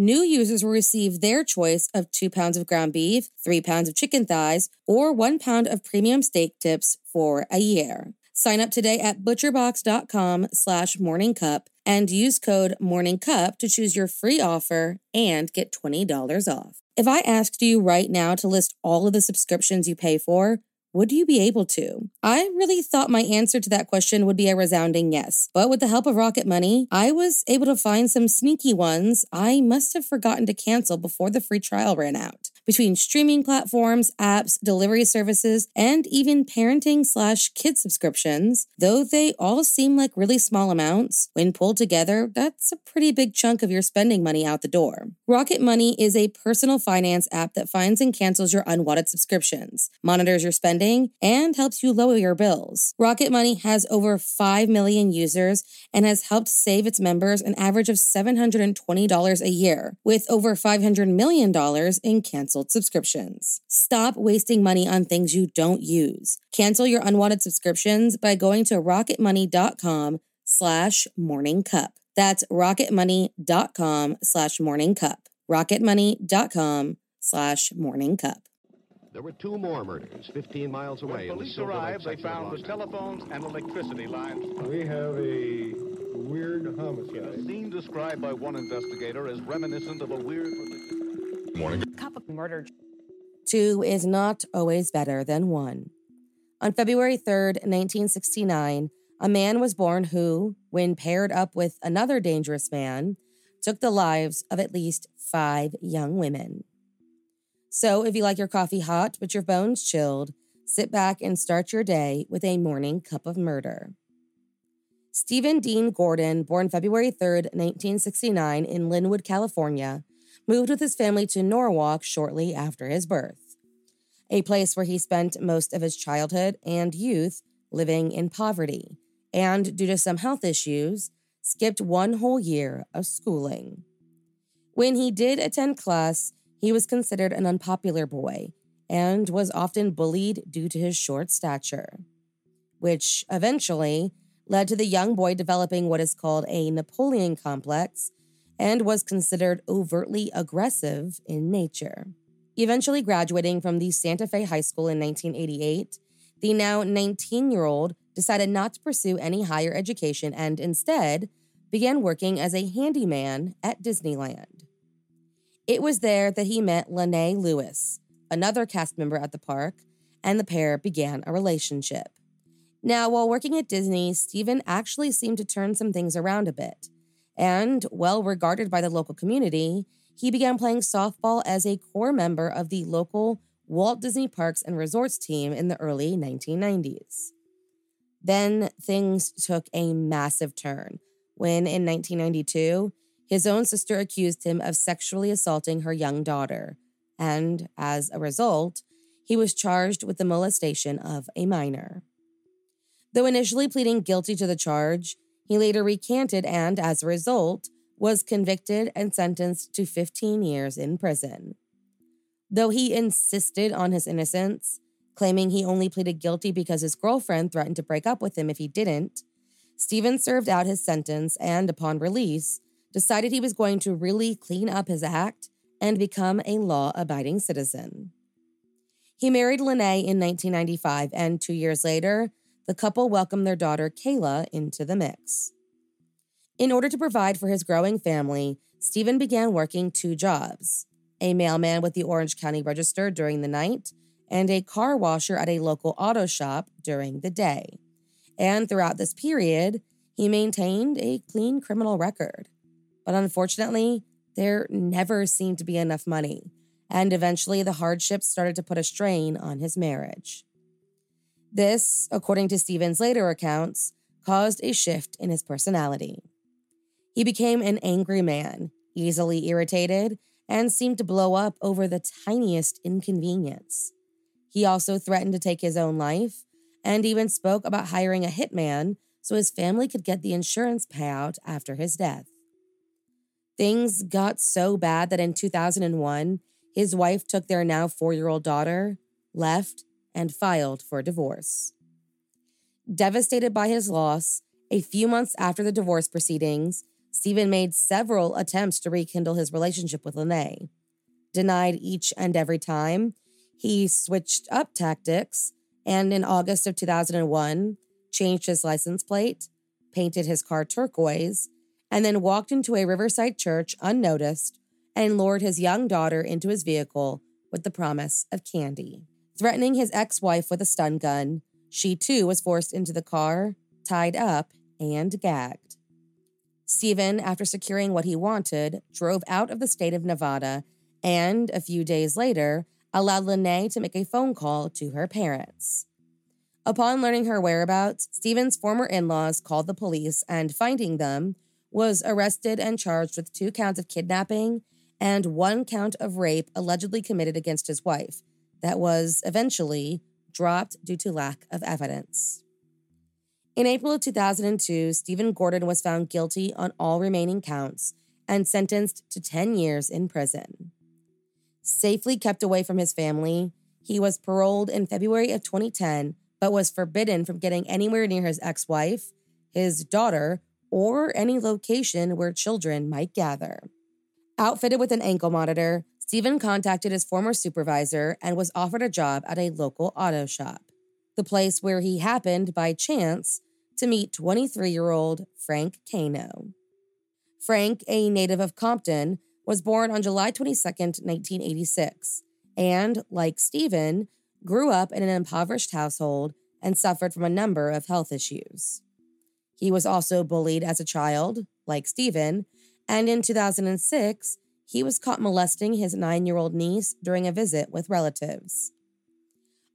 New users will receive their choice of two pounds of ground beef, three pounds of chicken thighs, or one pound of premium steak tips for a year. Sign up today at butcherbox.com slash morningcup and use code morningcup to choose your free offer and get $20 off. If I asked you right now to list all of the subscriptions you pay for, would you be able to? I really thought my answer to that question would be a resounding yes. But with the help of Rocket Money, I was able to find some sneaky ones I must have forgotten to cancel before the free trial ran out between streaming platforms, apps, delivery services, and even parenting slash kid subscriptions. Though they all seem like really small amounts, when pulled together, that's a pretty big chunk of your spending money out the door. Rocket Money is a personal finance app that finds and cancels your unwanted subscriptions, monitors your spending, and helps you lower your bills. Rocket Money has over 5 million users and has helped save its members an average of $720 a year, with over $500 million in canceled canceled subscriptions. Stop wasting money on things you don't use. Cancel your unwanted subscriptions by going to rocketmoney.com slash morningcup. That's rocketmoney.com slash morningcup. rocketmoney.com slash morningcup. There were two more murders 15 miles away. When police arrived, they found the telephones and electricity lines. We have a weird homicide. A scene described by one investigator as reminiscent of a weird... Morning. Murder. Two is not always better than one. On February 3rd, 1969, a man was born who, when paired up with another dangerous man, took the lives of at least five young women. So, if you like your coffee hot but your bones chilled, sit back and start your day with a morning cup of murder. Steven Dean Gordon, born February 3rd, 1969, in Lynwood, California, moved with his family to Norwalk shortly after his birth, a place where he spent most of his childhood and youth living in poverty, and due to some health issues, skipped one whole year of schooling. When he did attend class, he was considered an unpopular boy and was often bullied due to his short stature, which eventually led to the young boy developing what is called a Napoleon complex and was considered overtly aggressive in nature. Eventually graduating from the Santa Fe High School in 1988, the now 19 year old decided not to pursue any higher education and instead began working as a handyman at Disneyland. It was there that he met Lene Lewis, another cast member at the park, and the pair began a relationship. Now, while working at Disney, Steven actually seemed to turn some things around a bit and well regarded by the local community, he began playing softball as a core member of the local Walt Disney Parks and Resorts team in the early 1990s. Then things took a massive turn when, in 1992, his own sister accused him of sexually assaulting her young daughter, and as a result, he was charged with the molestation of a minor. Though initially pleading guilty to the charge, he later recanted and, as a result, was convicted and sentenced to 15 years in prison. Though he insisted on his innocence, claiming he only pleaded guilty because his girlfriend threatened to break up with him if he didn't, Steven served out his sentence and, upon release, decided he was going to really clean up his act and become a law abiding citizen. He married Lene in 1995, and two years later, the couple welcomed their daughter Kayla into the mix. In order to provide for his growing family, Steven began working two jobs a mailman with the Orange County Register during the night, and a car washer at a local auto shop during the day. And throughout this period, he maintained a clean criminal record. But unfortunately, there never seemed to be enough money, and eventually the hardships started to put a strain on his marriage. This, according to Steven's later accounts, caused a shift in his personality. He became an angry man, easily irritated, and seemed to blow up over the tiniest inconvenience. He also threatened to take his own life and even spoke about hiring a hitman so his family could get the insurance payout after his death. Things got so bad that in 2001, his wife took their now four year old daughter, left, and filed for divorce. Devastated by his loss, a few months after the divorce proceedings, Steven made several attempts to rekindle his relationship with Lene. Denied each and every time, he switched up tactics and in August of 2001, changed his license plate, painted his car turquoise, and then walked into a Riverside church unnoticed and lured his young daughter into his vehicle with the promise of candy. Threatening his ex wife with a stun gun, she too was forced into the car, tied up, and gagged. Steven, after securing what he wanted, drove out of the state of Nevada and, a few days later, allowed Lene to make a phone call to her parents. Upon learning her whereabouts, Steven's former in laws called the police and, finding them, was arrested and charged with two counts of kidnapping and one count of rape allegedly committed against his wife, that was eventually dropped due to lack of evidence. In April of 2002, Steven Gordon was found guilty on all remaining counts and sentenced to 10 years in prison. Safely kept away from his family, he was paroled in February of 2010, but was forbidden from getting anywhere near his ex wife, his daughter, or any location where children might gather. Outfitted with an ankle monitor, Steven contacted his former supervisor and was offered a job at a local auto shop, the place where he happened by chance to meet 23 year old Frank Cano. Frank, a native of Compton, was born on July 22, 1986, and, like Steven, grew up in an impoverished household and suffered from a number of health issues. He was also bullied as a child, like Steven, and in 2006, he was caught molesting his nine year old niece during a visit with relatives.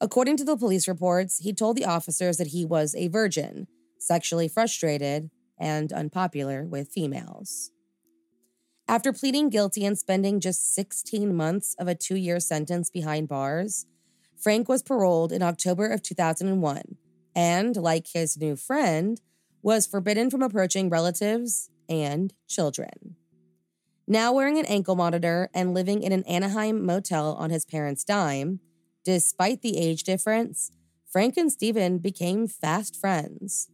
According to the police reports, he told the officers that he was a virgin, sexually frustrated, and unpopular with females. After pleading guilty and spending just 16 months of a two year sentence behind bars, Frank was paroled in October of 2001 and, like his new friend, was forbidden from approaching relatives and children. Now wearing an ankle monitor and living in an Anaheim motel on his parents' dime, despite the age difference, Frank and Steven became fast friends.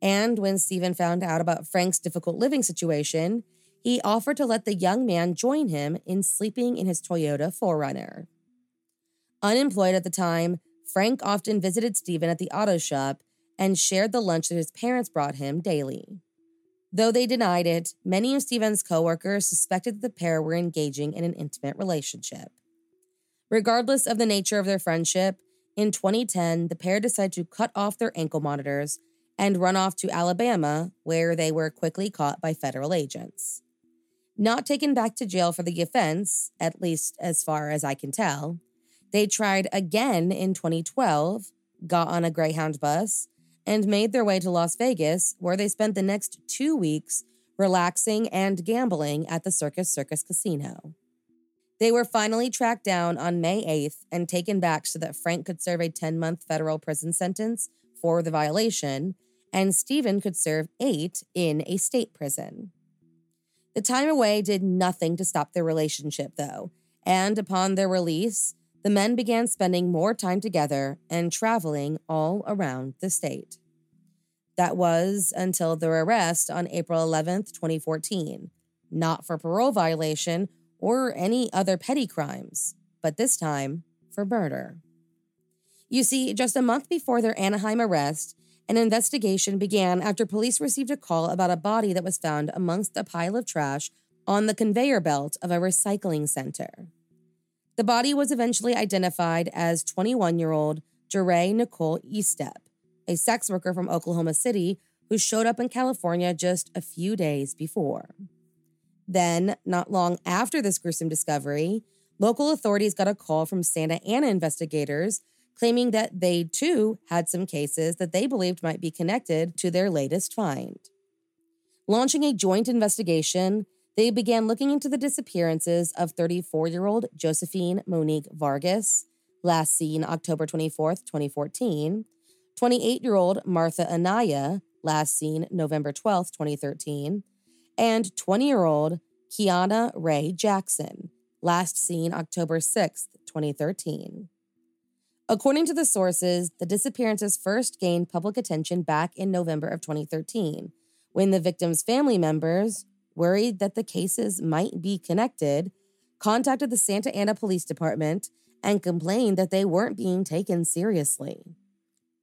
And when Steven found out about Frank's difficult living situation, he offered to let the young man join him in sleeping in his Toyota 4Runner. Unemployed at the time, Frank often visited Steven at the auto shop and shared the lunch that his parents brought him daily. Though they denied it, many of Steven's coworkers suspected that the pair were engaging in an intimate relationship. Regardless of the nature of their friendship, in 2010, the pair decided to cut off their ankle monitors and run off to Alabama, where they were quickly caught by federal agents. Not taken back to jail for the offense, at least as far as I can tell, they tried again in 2012, got on a Greyhound bus, and made their way to Las Vegas, where they spent the next two weeks relaxing and gambling at the Circus Circus Casino. They were finally tracked down on May 8th and taken back so that Frank could serve a 10 month federal prison sentence for the violation, and Steven could serve eight in a state prison. The time away did nothing to stop their relationship, though, and upon their release, the men began spending more time together and traveling all around the state. That was until their arrest on April 11th, 2014, not for parole violation or any other petty crimes, but this time for murder. You see, just a month before their Anaheim arrest, an investigation began after police received a call about a body that was found amongst a pile of trash on the conveyor belt of a recycling center. The body was eventually identified as 21 year old Jeray Nicole Estep, a sex worker from Oklahoma City who showed up in California just a few days before. Then, not long after this gruesome discovery, local authorities got a call from Santa Ana investigators claiming that they too had some cases that they believed might be connected to their latest find. Launching a joint investigation, they began looking into the disappearances of 34 year old Josephine Monique Vargas, last seen October 24th, 2014, 28 year old Martha Anaya, last seen November 12th, 2013, and 20 year old Kiana Ray Jackson, last seen October 6th, 2013. According to the sources, the disappearances first gained public attention back in November of 2013, when the victim's family members, worried that the cases might be connected, contacted the Santa Ana Police Department and complained that they weren't being taken seriously.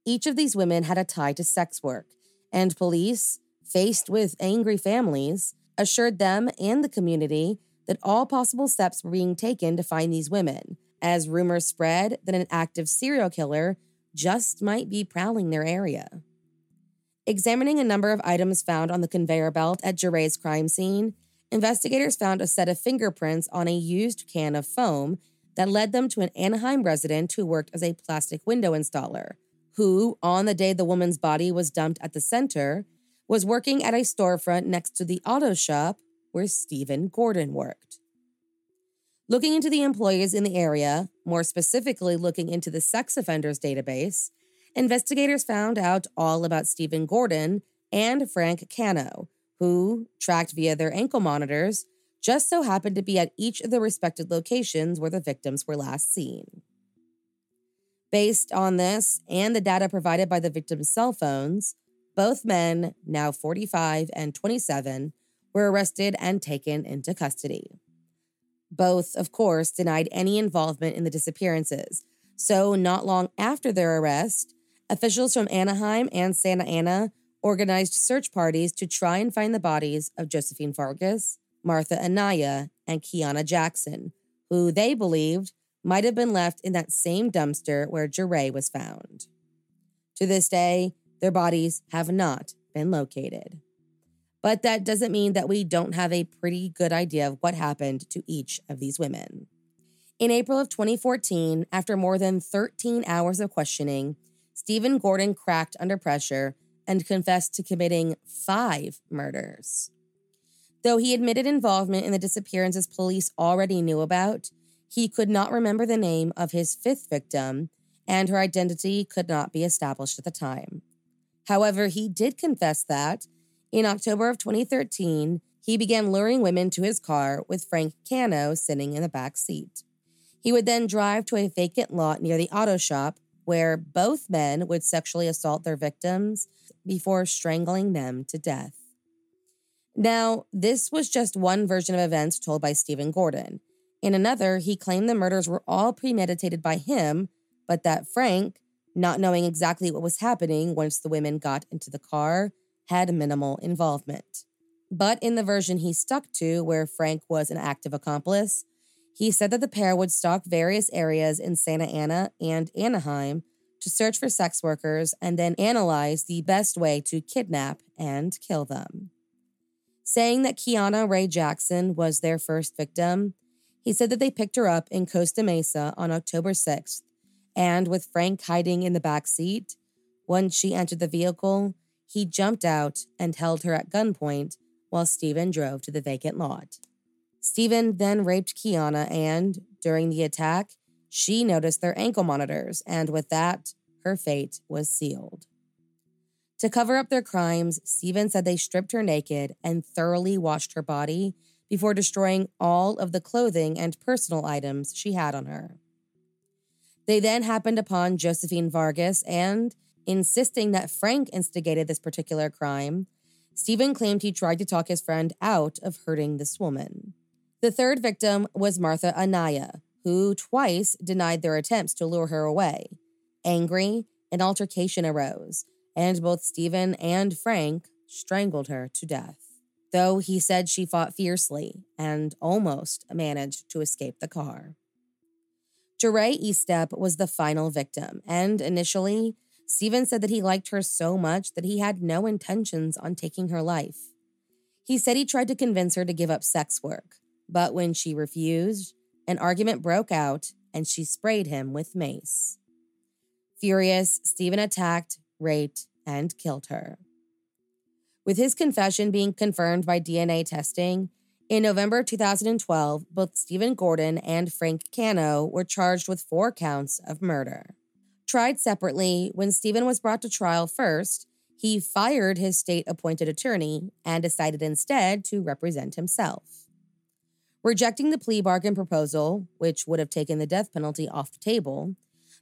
Each of these women had a tie to sex work, and police, faced with angry families, assured them and the community that all possible steps were being taken to find these women, as rumors spread that an active serial killer just might be prowling their area. Examining a number of items found on the conveyor belt at Jaray's crime scene, investigators found a set of fingerprints on a used can of foam that led them to an Anaheim resident who worked as a plastic window installer, who, on the day the woman's body was dumped at the center, was working at a storefront next to the auto shop where Steven Gordon worked. Looking into the employees in the area, more specifically looking into the sex offenders database, investigators found out all about Steven Gordon and Frank Cano, who, tracked via their ankle monitors, just so happened to be at each of the respected locations where the victims were last seen. Based on this and the data provided by the victims' cell phones, both men, now 45 and 27, were arrested and taken into custody. Both, of course, denied any involvement in the disappearances. So, not long after their arrest, officials from Anaheim and Santa Ana organized search parties to try and find the bodies of Josephine Vargas, Martha Anaya, and Kiana Jackson, who they believed might have been left in that same dumpster where Jaray was found. To this day, their bodies have not been located. But that doesn't mean that we don't have a pretty good idea of what happened to each of these women. In April of 2014, after more than 13 hours of questioning, Steven Gordon cracked under pressure and confessed to committing five murders. Though he admitted involvement in the disappearances police already knew about, he could not remember the name of his fifth victim, and her identity could not be established at the time. However, he did confess that, in October of 2013, he began luring women to his car with Frank Cano sitting in the back seat. He would then drive to a vacant lot near the auto shop where both men would sexually assault their victims before strangling them to death. Now, this was just one version of events told by Steven Gordon. In another, he claimed the murders were all premeditated by him, but that Frank, not knowing exactly what was happening once the women got into the car, had minimal involvement. But in the version he stuck to, where Frank was an active accomplice, he said that the pair would stalk various areas in Santa Ana and Anaheim to search for sex workers and then analyze the best way to kidnap and kill them saying that Kiana Ray Jackson was their first victim. He said that they picked her up in Costa Mesa on October 6th, and with Frank hiding in the back seat, once she entered the vehicle, he jumped out and held her at gunpoint while Steven drove to the vacant lot. Steven then raped Kiana, and during the attack, she noticed their ankle monitors, and with that, her fate was sealed. To cover up their crimes, Steven said they stripped her naked and thoroughly washed her body before destroying all of the clothing and personal items she had on her. They then happened upon Josephine Vargas and, insisting that Frank instigated this particular crime, Steven claimed he tried to talk his friend out of hurting this woman. The third victim was Martha Anaya, who twice denied their attempts to lure her away. Angry, an altercation arose, and both Steven and Frank strangled her to death. Though he said she fought fiercely and almost managed to escape the car. Jeray Estep was the final victim, and initially, Steven said that he liked her so much that he had no intentions on taking her life. He said he tried to convince her to give up sex work, but when she refused, an argument broke out and she sprayed him with mace. Furious, Steven attacked, raped, and killed her. With his confession being confirmed by DNA testing, in November 2012, both Steven Gordon and Frank Cano were charged with four counts of murder. Tried separately, when Steven was brought to trial first, he fired his state appointed attorney and decided instead to represent himself. Rejecting the plea bargain proposal, which would have taken the death penalty off the table,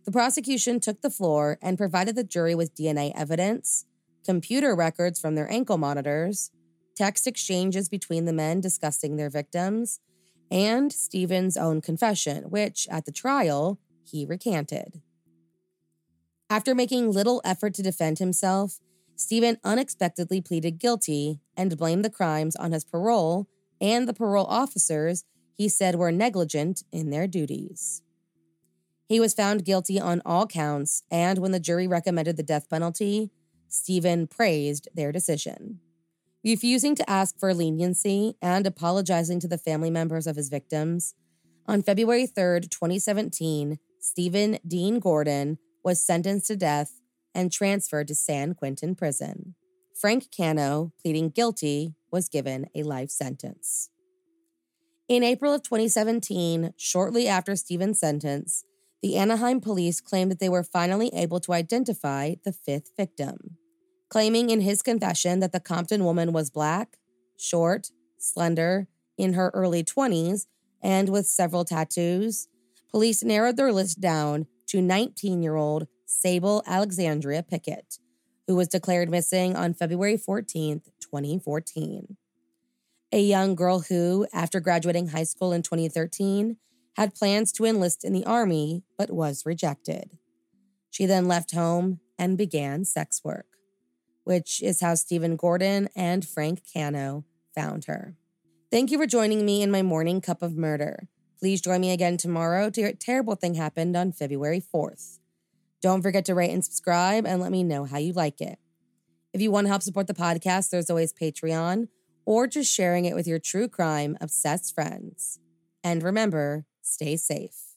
the prosecution took the floor and provided the jury with DNA evidence, computer records from their ankle monitors, text exchanges between the men discussing their victims, and Steven's own confession, which at the trial he recanted. After making little effort to defend himself, Steven unexpectedly pleaded guilty and blamed the crimes on his parole and the parole officers he said were negligent in their duties. He was found guilty on all counts, and when the jury recommended the death penalty, Steven praised their decision. Refusing to ask for leniency and apologizing to the family members of his victims, on February 3, 2017, Steven Dean Gordon was sentenced to death and transferred to San Quentin Prison. Frank Cano, pleading guilty, was given a life sentence. In April of 2017, shortly after Steven's sentence, the Anaheim police claimed that they were finally able to identify the fifth victim claiming in his confession that the Compton woman was black, short, slender, in her early 20s, and with several tattoos. Police narrowed their list down to 19 year old Sable Alexandria Pickett, who was declared missing on February 14th, 2014. A young girl who, after graduating high school in 2013, had plans to enlist in the Army but was rejected. She then left home and began sex work which is how Steven Gordon and Frank Cano found her. Thank you for joining me in my morning cup of murder. Please join me again tomorrow to hear a terrible thing happened on February 4th. Don't forget to rate and subscribe and let me know how you like it. If you want to help support the podcast, there's always Patreon or just sharing it with your true crime obsessed friends. And remember, stay safe.